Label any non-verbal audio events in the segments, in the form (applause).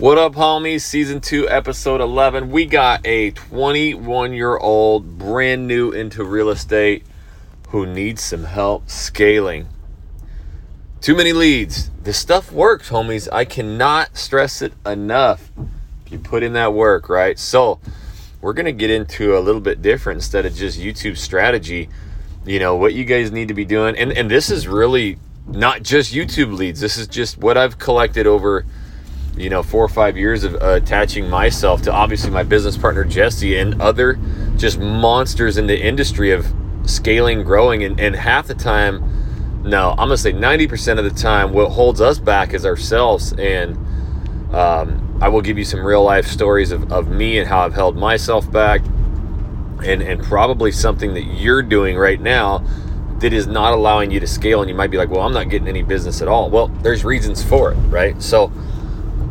What up, homies? Season 2, episode 11. We got a 21 year old, brand new into real estate, who needs some help scaling. Too many leads. This stuff works, homies. I cannot stress it enough. You put in that work, right? So, we're going to get into a little bit different instead of just YouTube strategy. You know, what you guys need to be doing. And, and this is really not just YouTube leads, this is just what I've collected over you know four or five years of uh, attaching myself to obviously my business partner jesse and other just monsters in the industry of scaling growing and, and half the time no i'm gonna say 90% of the time what holds us back is ourselves. And um, i will give you some real life stories of, of me and how i've held myself back and and probably something that you're doing right now that is not allowing you to scale. And you might be like well i'm not getting any business at all. Well there's reasons for it right? So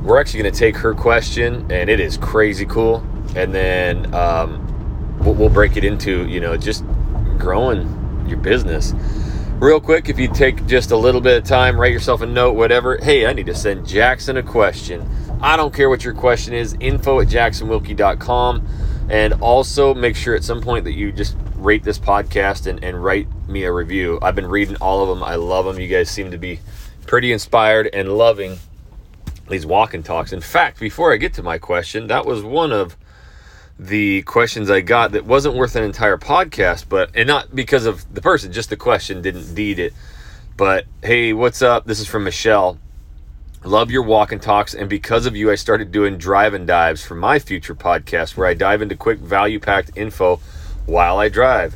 we're actually going to take her question, and it is crazy cool. And then um, we'll, we'll break it into, you know, just growing your business. Real quick, if you take just a little bit of time, write yourself a note, whatever. Hey, I need to send Jackson a question. I don't care what your question is, info at jacksonwilkey.com. And also make sure at some point that you just rate this podcast and, and write me a review. I've been reading all of them. I love them. You guys seem to be pretty inspired and loving these walk and talks. In fact, before I get to my question, that was one of the questions I got that wasn't worth an entire podcast, but and not because of the person, just the question didn't need it. But hey, what's up? This is from Michelle. Love your walk and talks, and because of you, I started doing drive and dives for my future podcast where I dive into quick value packed info while I drive.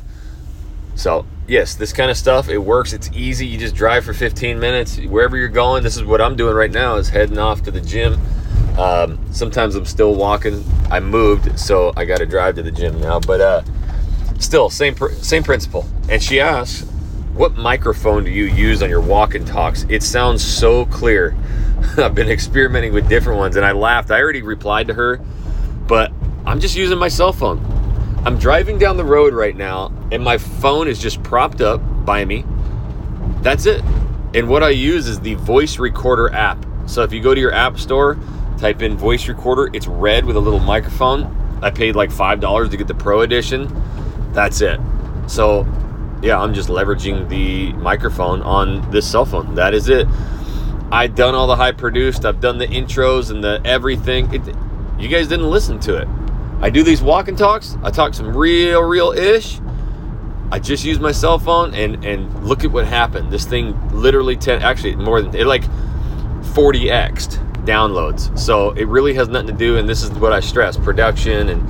So yes, this kind of stuff, it works. It's easy. You just drive for 15 minutes wherever you're going. This is what I'm doing right now is heading off to the gym. Um, sometimes I'm still walking. I moved, so I got to drive to the gym now. But uh, still, same same principle. And she asks, "What microphone do you use on your walk and talks?" It sounds so clear. (laughs) I've been experimenting with different ones, and I laughed. I already replied to her, but I'm just using my cell phone. I'm driving down the road right now and my phone is just propped up by me. That's it. And what I use is the voice recorder app. So if you go to your app store, type in voice recorder, it's red with a little microphone. I paid like $5 to get the pro edition. That's it. So yeah, I'm just leveraging the microphone on this cell phone. That is it. I've done all the high produced, I've done the intros and the everything. It, you guys didn't listen to it. I do these walk and talks. I talk some real, real ish. I just use my cell phone and and look at what happened. This thing literally ten actually more than it like 40x downloads. So it really has nothing to do. And this is what I stress: production and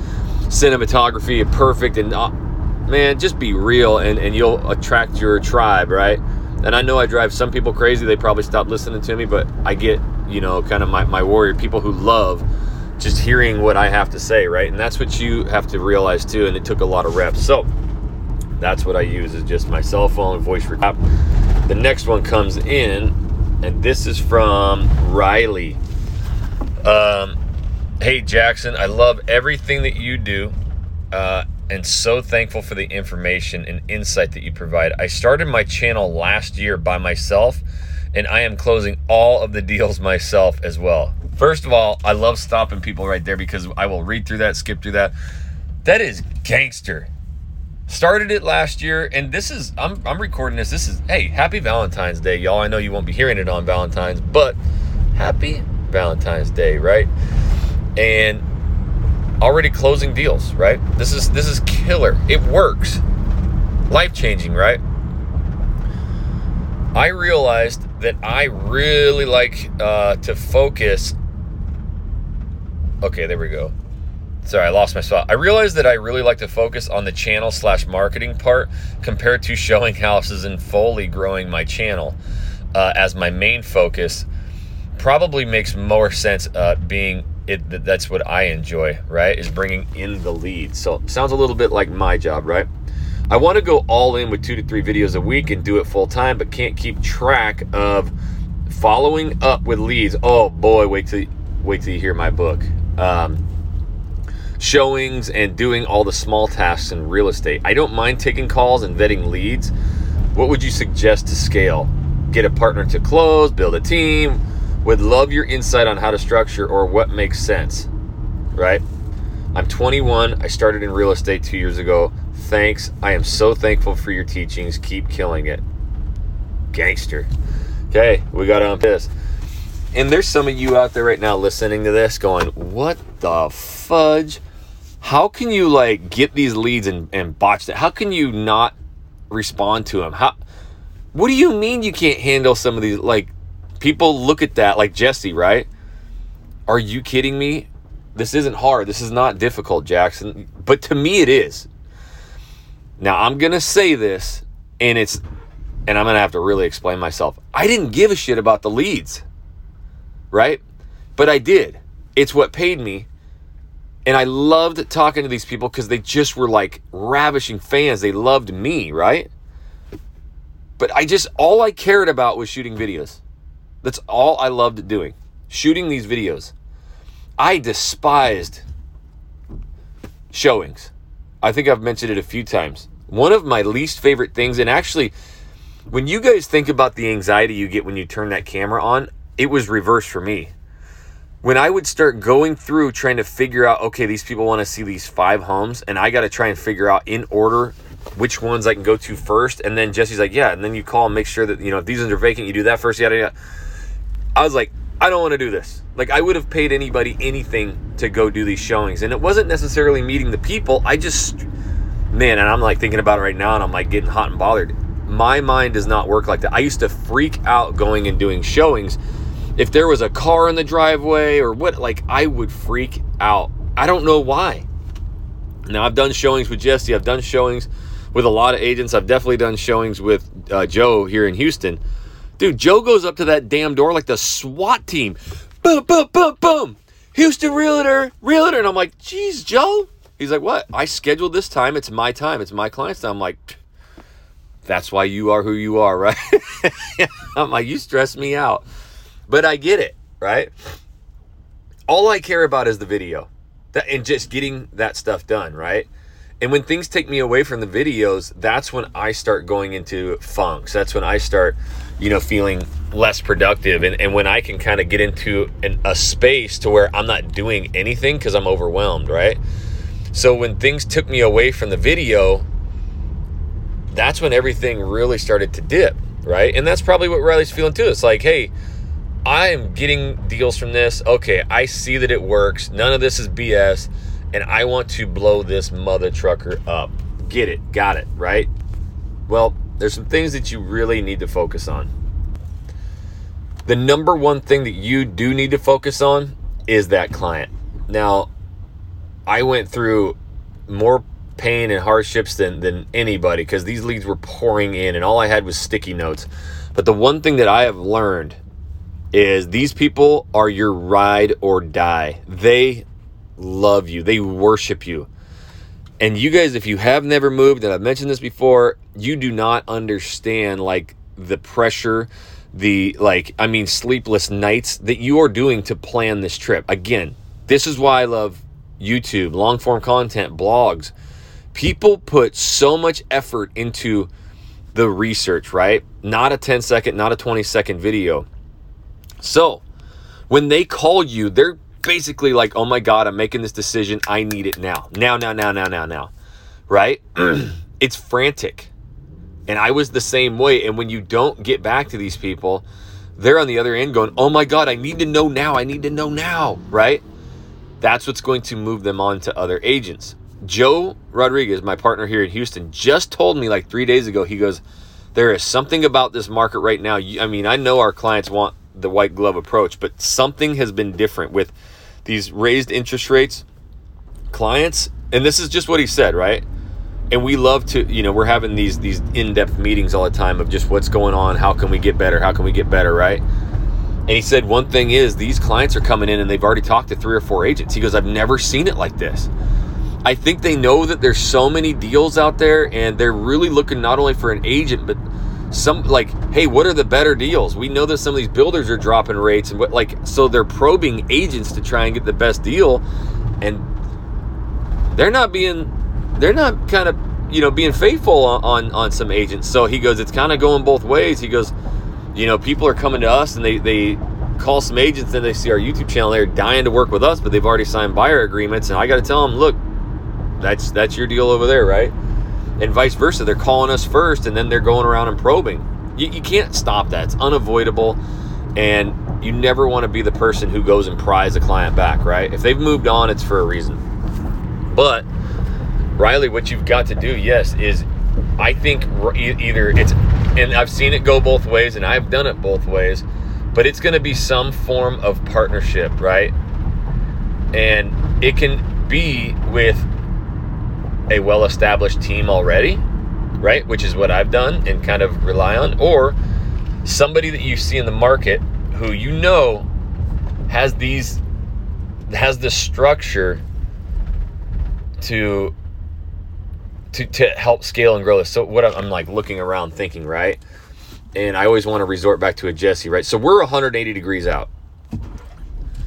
cinematography, perfect. And uh, man, just be real, and and you'll attract your tribe, right? And I know I drive some people crazy. They probably stop listening to me, but I get you know kind of my my warrior people who love just hearing what I have to say, right? And that's what you have to realize too. And it took a lot of reps. So that's what I use is just my cell phone voice record. The next one comes in, and this is from Riley. Um, hey Jackson, I love everything that you do. Uh, and so thankful for the information and insight that you provide. I started my channel last year by myself, and I am closing all of the deals (laughs) myself as well. First of all, I love stopping people right there because I will read through that, skip through that. That is gangster. Started it last year, and this is I'm I'm recording this. This is hey, happy Valentine's Day, y'all. I know you won't be hearing it on Valentine's, but happy Valentine's Day, right? And already closing deals, right? This is this is killer. It works. Life changing, right? I realized that I really like uh, to focus Okay, there we go. Sorry, I lost my spot. I realized that I really like to focus on the channel slash marketing part compared to showing houses and fully growing my channel uh, as my main focus. Probably makes more sense uh, being it. That's what I enjoy, right? Is bringing in the leads. So sounds a little bit like my job, right? I want to go all in with two to three videos a week and do it full time, but can't keep track of following up with leads. Oh boy, wait till wait till you hear my book um, showings and doing all the small tasks in real estate. I don't mind taking calls and vetting leads. What would you suggest to scale? Get a partner to close, build a team. Would love your insight on how to structure or what makes sense. Right? I'm 21. I started in real estate two years ago. Thanks. I am so thankful for your teachings. Keep killing it. Gangster. Okay, we got on this. And there's some of you out there right now listening to this going, what the fudge? How can you like get these leads and, and botch that? How can you not respond to them? How what do you mean you can't handle some of these like people look at that like Jesse, right? Are you kidding me? This isn't hard. This is not difficult, Jackson. But to me it is. Now I'm to say this and it's and I'm to have to really explain myself. I didn't give a shit about the leads. Right? But I did. It's what paid me. And I loved talking to these people because they just were like ravishing fans. They loved me, right? But I just, all I cared about was shooting videos. That's all I loved doing. Shooting these videos. I despised showings. I think I've mentioned it a few times. One of my least favorite things, and actually, when you guys think about the anxiety you get when you turn that camera on, it was reversed for me. When I would start going through trying to figure out, okay, these people want to see these five homes, and I got to try and figure out in order which ones I can go to first. And then Jesse's like, yeah. And then you call and make sure that, you know, if these ones are vacant, you do that first, yada, yada. I was like, I don't want to do this. Like, I would have paid anybody anything to go do these showings. And it wasn't necessarily meeting the people. I just, man, and I'm like thinking about it right now and I'm like getting hot and bothered. My mind does not work like that. I used to freak out going and doing showings. If there was a car in the driveway or what, like, I would freak out. I don't know why. Now, I've done showings with Jesse, I've done showings with a lot of agents. I've definitely done showings with uh, Joe here in Houston. Dude, Joe goes up to that damn door like the SWAT team. Boom, boom, boom, boom. Houston Realtor, Realtor. And I'm like, geez, Joe. He's like, what? I scheduled this time. It's my time. It's my client's time. I'm like, that's why you are who you are, right? (laughs) I'm like, you stress me out. But I get it, right? All I care about is the video that, and just getting that stuff done, right? And when things take me away from the videos, that's when I start going into funks. That's when I start, you know, feeling less productive. And, and when I can kind of get into an, a space to where I'm not doing anything because I'm overwhelmed, right? So when things took me away from the video, that's when everything really started to dip, right? And that's probably what Riley's feeling too. It's like, hey, I am getting deals from this. Okay, I see that it works. None of this is BS and I want to blow this mother trucker up. Get it, got it, right? Well, there's some things that you really need to focus on. The number one thing that you do need to focus on is that client. Now, I went through more pain and hardships than, than anybody because these leads were pouring in and all I had was sticky notes. But the one thing that I have learned is these people are your ride or die. They love you, they worship you. And you guys, if you have never moved, and I've mentioned this before, you do not understand like the pressure, the like, I mean, sleepless nights that you are doing to plan this trip. Again, this is why I love YouTube, long form content, blogs. People put so much effort into the research, right? Not a 10 second, not a 20 second video. So when they call you, they're basically like, oh my God, I'm making this decision. I need it now. Now, now, now, now, now, now. Right? (clears throat) it's frantic. And I was the same way. And when you don't get back to these people, they're on the other end going, oh my God, I need to know now. I need to know now. Right? That's what's going to move them on to other agents. Joe Rodriguez, my partner here in Houston, just told me like three days ago, he goes, there is something about this market right now. I mean, I know our clients want the white glove approach, but something has been different with these raised interest rates. Clients, and this is just what he said, right? And we love to, you know, we're having these these in-depth meetings all the time of just what's going on, how can we get better, how can we get better, right? And he said one thing is these clients are coming in and they've already talked to three or four agents. He goes, I've never seen it like this. I think they know that there's so many deals out there and they're really looking not only for an agent, but some like hey what are the better deals we know that some of these builders are dropping rates and what like so they're probing agents to try and get the best deal and they're not being they're not kind of you know being faithful on on, on some agents so he goes it's kind of going both ways he goes you know people are coming to us and they they call some agents and they see our YouTube channel. They're dying to work with us, but they've already signed buyer agreements, and I got to tell them, look, that's that's your deal over there, right? And vice versa. They're calling us first, and then they're going around and probing. You, you can't stop that. It's unavoidable, and you never want to be the person who goes and pries a client back, right? If they've moved on, it's for a reason. But Riley, what you've got to do, yes, is I think either it's, and I've seen it go both ways, and I've done it both ways, but it's going to be some form of partnership, right? And it can be with a well established team already, right? Which is what I've done and kind of rely on, or somebody that you see in the market who you know has these, has the structure to to, to help scale and grow this. So what I'm, I'm like looking around thinking, right? And I always want to resort back to a Jesse, right? So we're 180 degrees out.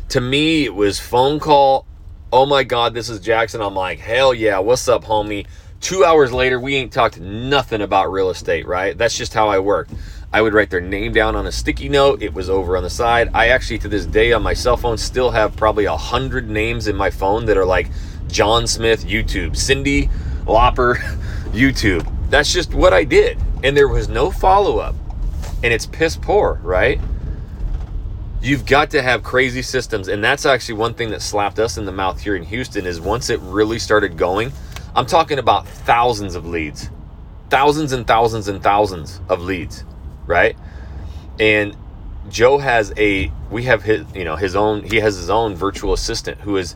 To me, it was phone call. Oh my God, this is Jackson. I'm like, hell yeah, what's up, homie? Two hours later, we ain't talked nothing about real estate, right? That's just how I work. I would write their name down on a sticky note. It was over on the side. I actually, to this day, on my cell phone, still have probably a hundred names in my phone that are like John Smith YouTube, Cindy Lopper (laughs) YouTube. That's just what I did. And there was no follow up. And it's piss poor, right? You've got to have crazy systems. And that's actually one thing that slapped us in the mouth here in Houston is once it really started going, I'm talking about thousands of leads. Thousands and thousands and thousands of leads, right? And Joe has a we have his you know his own he has his own virtual assistant who is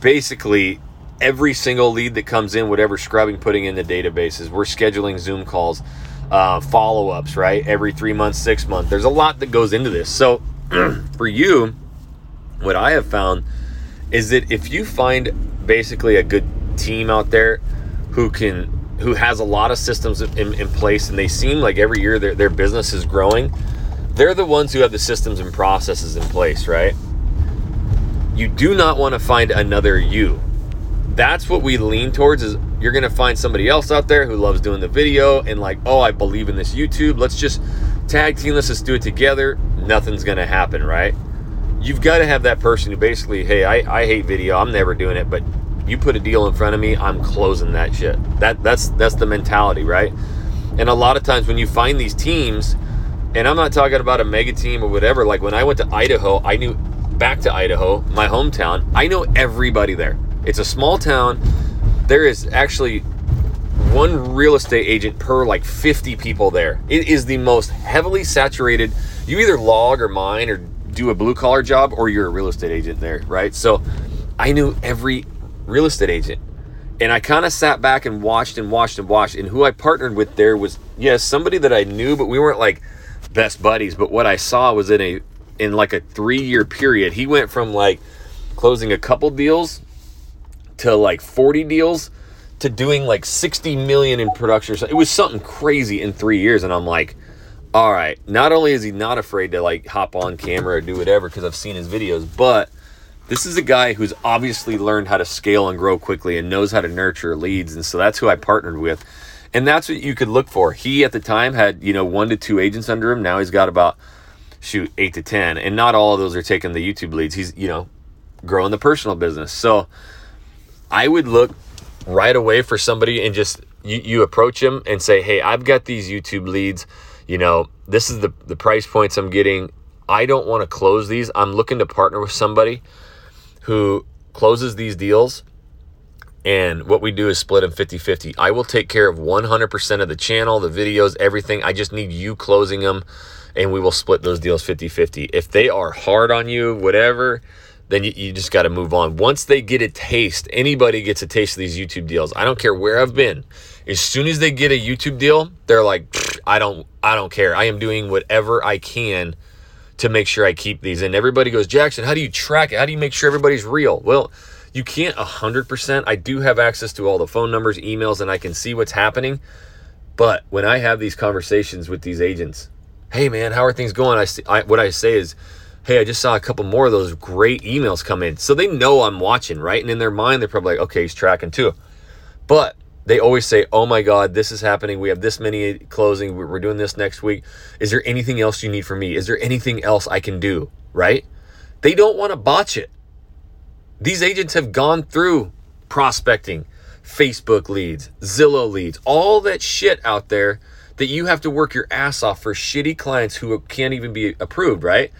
basically every single lead that comes in, whatever scrubbing, putting in the databases. We're scheduling Zoom calls, uh, follow ups, right? Every three months, six months. There's a lot that goes into this. So (clears throat) for you, what I have found is that if you find basically a good team out there who can who has a lot of systems in, in place and they seem like every year their, their business is growing they're the ones who have the systems and processes in place right? You do not want to find another you. That's what we lean towards is you're to find somebody else out there who loves doing the video and like oh i believe in this youtube. Let's just tag team let's just do it together nothing's going to happen right? You've got to have that person who basically hey I, I hate video i'm never doing it but you put a deal in front of me i'm closing that shit. That that's that's the mentality right? And a lot of times when you find these teams and i'm not talking about a mega team or whatever like when i went to idaho i knew back to idaho my hometown i know everybody there. It's a small town. There is actually one real estate agent per like 50 people there. It is the most heavily saturated. You either log or mine or do a blue collar job or you're a real estate agent there, right? So I knew every real estate agent. And I kind of sat back and watched and watched and watched. And who I partnered with there was, yes, somebody that I knew, but we weren't like best buddies. But what I saw was in a, in like a three year period, he went from like closing a couple deals to like 40 deals to doing like 60 million in production. It was something crazy in three years. And I'm like, all right, not only is he not afraid to like hop on camera or do whatever because I've seen his videos, but this is a guy who's obviously learned how to scale and grow quickly and knows how to nurture leads. And so that's who I partnered with. And that's what you could look for. He at the time had, you know, one to two agents under him. Now he's got about, shoot, eight to 10. And not all of those are taking the YouTube leads. He's, you know, growing the personal business. So, I would look right away for somebody and just you, you approach them and say, Hey, I've got these YouTube leads. You know, this is the, the price points I'm getting. I don't want to close these. I'm looking to partner with somebody who closes these deals. And what we do is split them 50 50. I will take care of 100% of the channel, the videos, everything. I just need you closing them and we will split those deals 50 50. If they are hard on you, whatever, then you, you just got to move on. Once they get a taste, anybody gets a taste of these YouTube deals. I don't care where I've been. As soon as they get a YouTube deal, they're like, I don't, I don't care. I am doing whatever I can to make sure I keep these. And everybody goes, Jackson, how do you track it? How do you make sure everybody's real? Well, you can't 100%. I do have access to all the phone numbers, emails, and I can see what's happening. But when I have these conversations with these agents, hey man, how are things going? I, see, I what I say is, hey, I just saw a couple more of those great emails come in. So they know I'm watching, right? And in their mind, they're probably like, okay, he's tracking too. But they always say, "Oh my God, this is happening. We have this many closing. We're doing this next week. Is there anything else you need from me? Is there anything else I can do?" Right? They don't want to botch it. These agents have gone through prospecting, Facebook leads, Zillow leads, all that shit out there that you have to work your ass off for shitty clients who can't even be approved, right?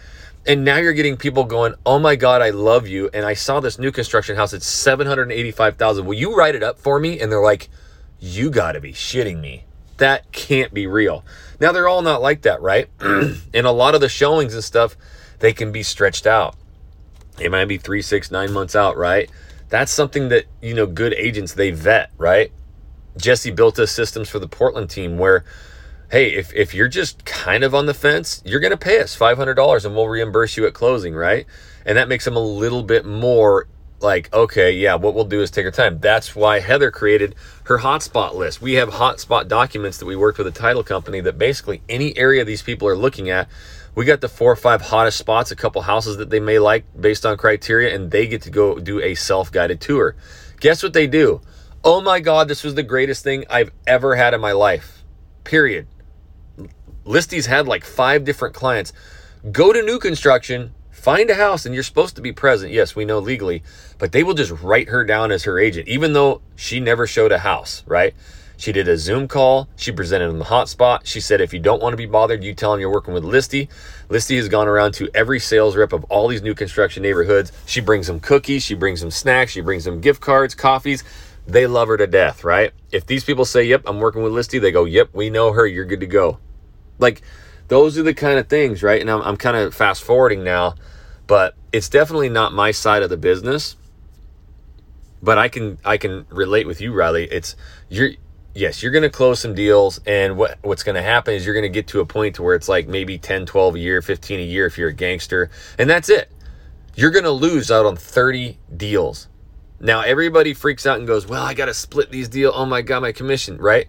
And now you're getting people going, "Oh my god, I love you and I saw this new construction house it's 785,000. Will you write it up for me?" And they're like, "You got to be shitting me. That can't be real." Now they're all not like that, right? (clears throat) and a lot of the showings and stuff, they can be stretched out. It might be three, six, nine months out, right? That's something that, you know, good agents they vet, right? Jesse built us systems for the Portland team where hey, if, if you're just kind of on the fence, you're going to pay us $500 and we'll reimburse you at closing, right? And that makes them a little bit more like, okay, yeah, what we'll do is take our time. That's why Heather created her hotspot list. We have hotspot documents that we worked with a title company that basically any area these people are looking at, we got the four or five hottest spots, a couple houses that they may like based on criteria, and they get to go do a self guided tour. Guess what they do? Oh my God, this was the greatest thing I've ever had in my life. Period. Listy's had like five different clients. Go to new construction, find a house, and you're supposed to be present. Yes, we know legally, but they will just write her down as her agent, even though she never showed a house, right? She did a Zoom call. She presented them the hotspot. She said, if you don't want to be bothered, you tell them you're working with Listy. Listy has gone around to every sales rep of all these new construction neighborhoods. She brings them cookies. She brings them snacks. She brings them gift cards, coffees. They love her to death, right? If these people say, yep, I'm working with Listy, they go, yep, we know her. You're good to go. Like those are the kind of things, right? And I'm, I'm kind of fast forwarding now, but it's definitely not my side of the business. But I can I can relate with you, Riley. It's you're yes, you're going to close some deals and what what's going to happen is you're going to get to a point to where it's like maybe 10, 12 a year, 15 a year if you're a gangster, and that's it. You're going to lose out on 30 deals. Now everybody freaks out and goes, "Well, I got to split these deals. Oh my god, my commission, right?"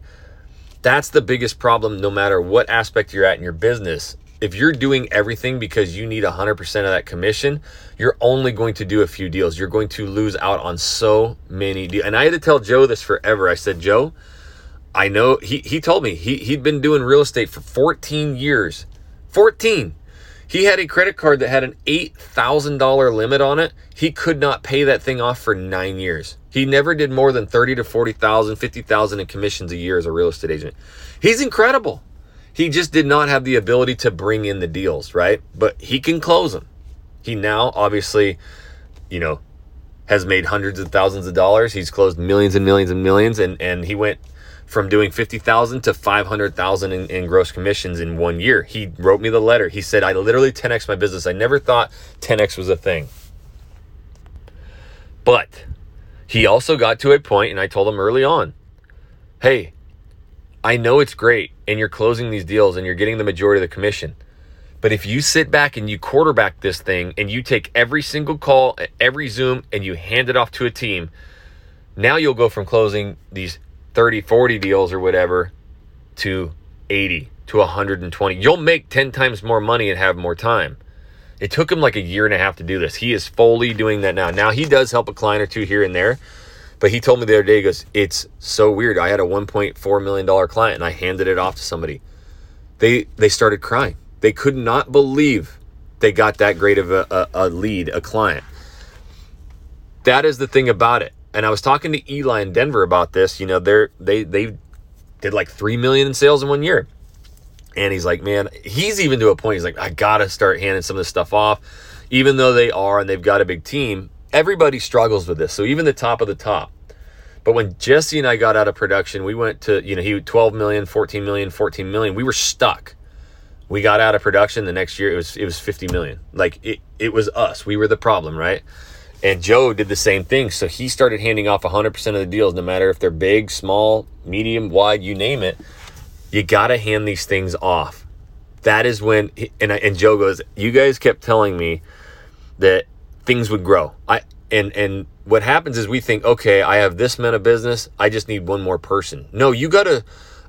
That's the biggest problem, no matter what aspect you're at in your business. If you're doing everything because you need 100% of that commission, you're only going to do a few deals. You're going to lose out on so many deals. And I had to tell Joe this forever. I said, Joe, I know he, he told me he, he'd been doing real estate for 14 years. 14. He had a credit card that had an $8,000 limit on it. He could not pay that thing off for nine years. He never did more than 30 to 40,000, 50,000 in commissions a year as a real estate agent. He's incredible. He just did not have the ability to bring in the deals, right? But he can close them. He now obviously, you know, has made hundreds of thousands of dollars. He's closed millions and millions and millions and and he went from doing 50,000 to 500,000 in, in gross commissions in one year. He wrote me the letter. He said, I literally 10x my business. I never thought 10x was a thing. But he also got to a point, and I told him early on, hey, I know it's great and you're closing these deals and you're getting the majority of the commission. But if you sit back and you quarterback this thing and you take every single call, every Zoom, and you hand it off to a team, now you'll go from closing these 30, 40 deals or whatever to 80 to 120. You'll make 10 times more money and have more time. It took him like a year and a half to do this. He is fully doing that now. Now he does help a client or two here and there, but he told me the other day, he goes, It's so weird. I had a $1.4 million client and I handed it off to somebody. They they started crying. They could not believe they got that great of a, a, a lead, a client. That is the thing about it and I was talking to Eli in Denver about this. You know, they're they they did like three million in sales in one year. And he's like, man, he's even to a point, he's like, I gotta start handing some of this stuff off. Even though they are and they've got a big team, everybody struggles with this. So even the top of the top. But when Jesse and I got out of production, we went to, you know, he 12 million, 14 million, 14 million. We were stuck. We got out of production the next year, it was it was 50 million. Like it it was us. We were the problem, right? And Joe did the same thing. So he started handing off 100% of the deals, no matter if they're big, small, medium, wide, you name it. You got to hand these things off. That is when, and, and Joe goes, You guys kept telling me that things would grow. I, and, and what happens is we think, okay, I have this amount of business. I just need one more person. No, you got to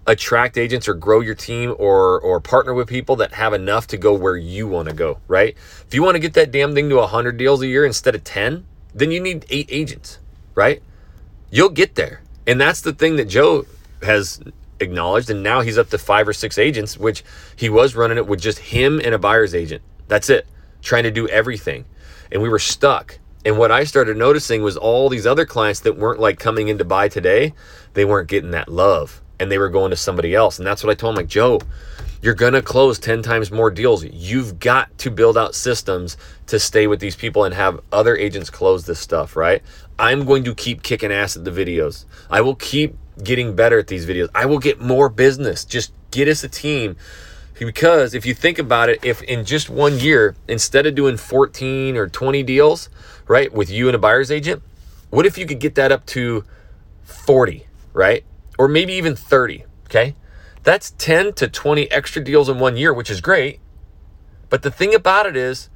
attract agents or grow your team or or partner with people that have enough to go where you want to go, right? If you want to get that damn thing to 100 deals a year instead of 10, then you need 8 agents, right? You'll get there. And that's the thing that Joe has acknowledged. And now he's up to five or six agents, which he was running it with just him and a buyer's agent. That's it, trying to do everything. And we were stuck. And what I started noticing was all these other clients that weren't like coming in to buy today, they weren't getting that love and they were going to somebody else. And that's what I told him like, Joe, you're going to close 10 times more deals. You've got to build out systems to stay with these people and have other agents close this stuff, right? I'm going to keep kicking ass at the videos. I will keep getting better at these videos. I will get more business. Just get us a team. Because if you think about it, if in just one year, instead of doing 14 or 20 deals, right, with you and a buyer's agent, what if you could get that up to 40, right? Or maybe even 30, okay? That's 10 to 20 extra deals in one year, which is great. But the thing about it is,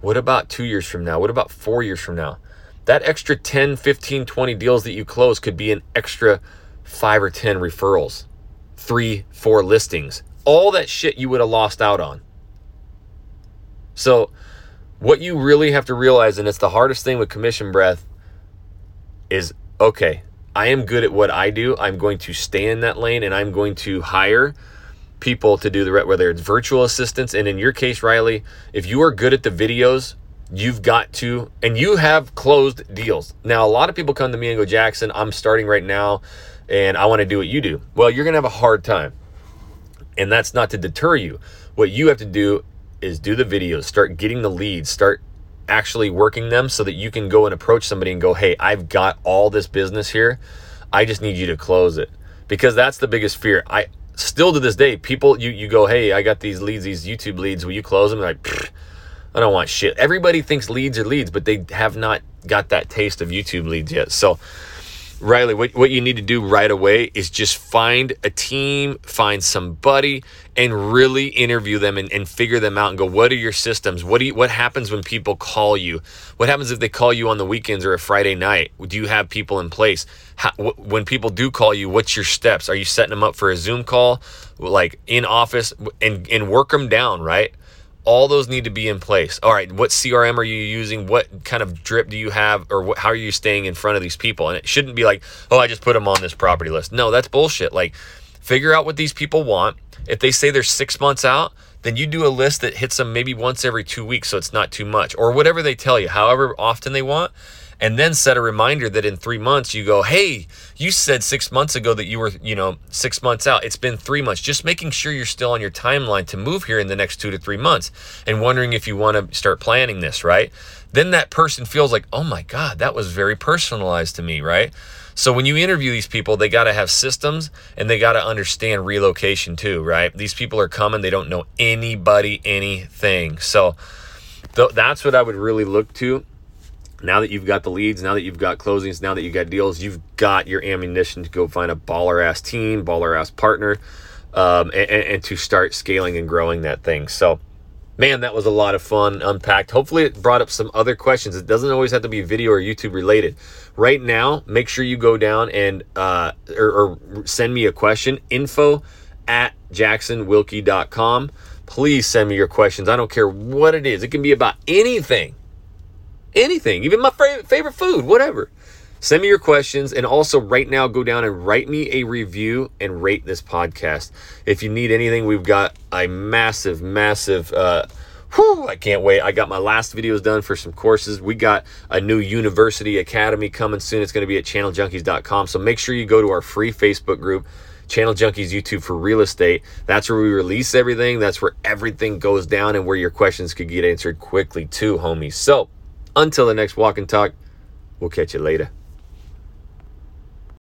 what about two years from now? What about four years from now? That extra 10, 15, 20 deals that you close could be an extra five or 10 referrals, three, four listings, all that shit you would have lost out on. So, what you really have to realize, and it's the hardest thing with commission breath, is okay, I am good at what I do. I'm going to stay in that lane and I'm going to hire people to do the whether it's virtual assistants and in your case Riley, if you are good at the videos, you've got to and you have closed deals. Now a lot of people come to me and go, "Jackson, I'm starting right now and I want to do what you do." Well, you're going to have a hard time. And that's not to deter you. What you have to do is do the videos, start getting the leads, start actually working them so that you can go and approach somebody and go, hey, I've got all this business here. I just need you to close it. Because that's the biggest fear. I still to this day, people, you, you go, hey, I got these leads, these YouTube leads. Will you close them? like, I don't want shit. Everybody thinks leads are leads, but they have not got that taste of YouTube leads yet. So, Riley, what, what you need to do right away is just find a team, find somebody, and really interview them and, and figure them out and go, what are your systems? What do you, what happens when people call you? What happens if they call you on the weekends or a Friday night? Do you have people in place? How, wh- when people do call you, what's your steps? Are you setting them up for a Zoom call, like in office, and, and work them down, right? All those need to be in place. All right, what CRM are you using? What kind of drip do you have, or what, how are you staying in front of these people? And it shouldn't be like, oh, I just put them on this property list. No, that's bullshit. Like, figure out what these people want. If they say they're six months out, then you do a list that hits them maybe once every two weeks, so it's not too much, or whatever they tell you, however often they want and then set a reminder that in three months you go, hey, you said six months ago that you were, you know, six months out. It's been three months. Just making sure you're still on your timeline to move here in the next two to three months and wondering if you want to start planning this, right? Then that person feels like, oh my God, that was very personalized to me, right? So when you interview these people, they got to have systems and they got to understand relocation too, right? These people are coming, they don't know anybody, anything. So th- that's what I would really look to now that you've got the leads, now that you've got closings, now that you've got deals, you've got your ammunition to go find a baller ass team, baller ass partner, um, and, and, to start scaling and growing that thing. So, man, that was a lot of fun unpacked. Hopefully, it brought up some other questions. It doesn't always have to be video or YouTube related. Right now, make sure you go down and uh, or, or send me a question info at jacksonwilkey.com. Please send me your questions. I don't care what it is, it can be about anything anything, even my favorite food, whatever. Send me your questions and also right now go down and write me a review and rate this podcast. If you need anything, we've got a massive, massive uh whew, I can't wait. I got my last videos done for some courses. We got a new university academy coming soon. It's going to be at channeljunkies.com. So make sure you go to our free Facebook group. Channel Junkies YouTube for real estate. That's where we release everything. That's where everything goes down and where your questions could get answered quickly too, homies. So until the next walk and talk, we'll catch you later.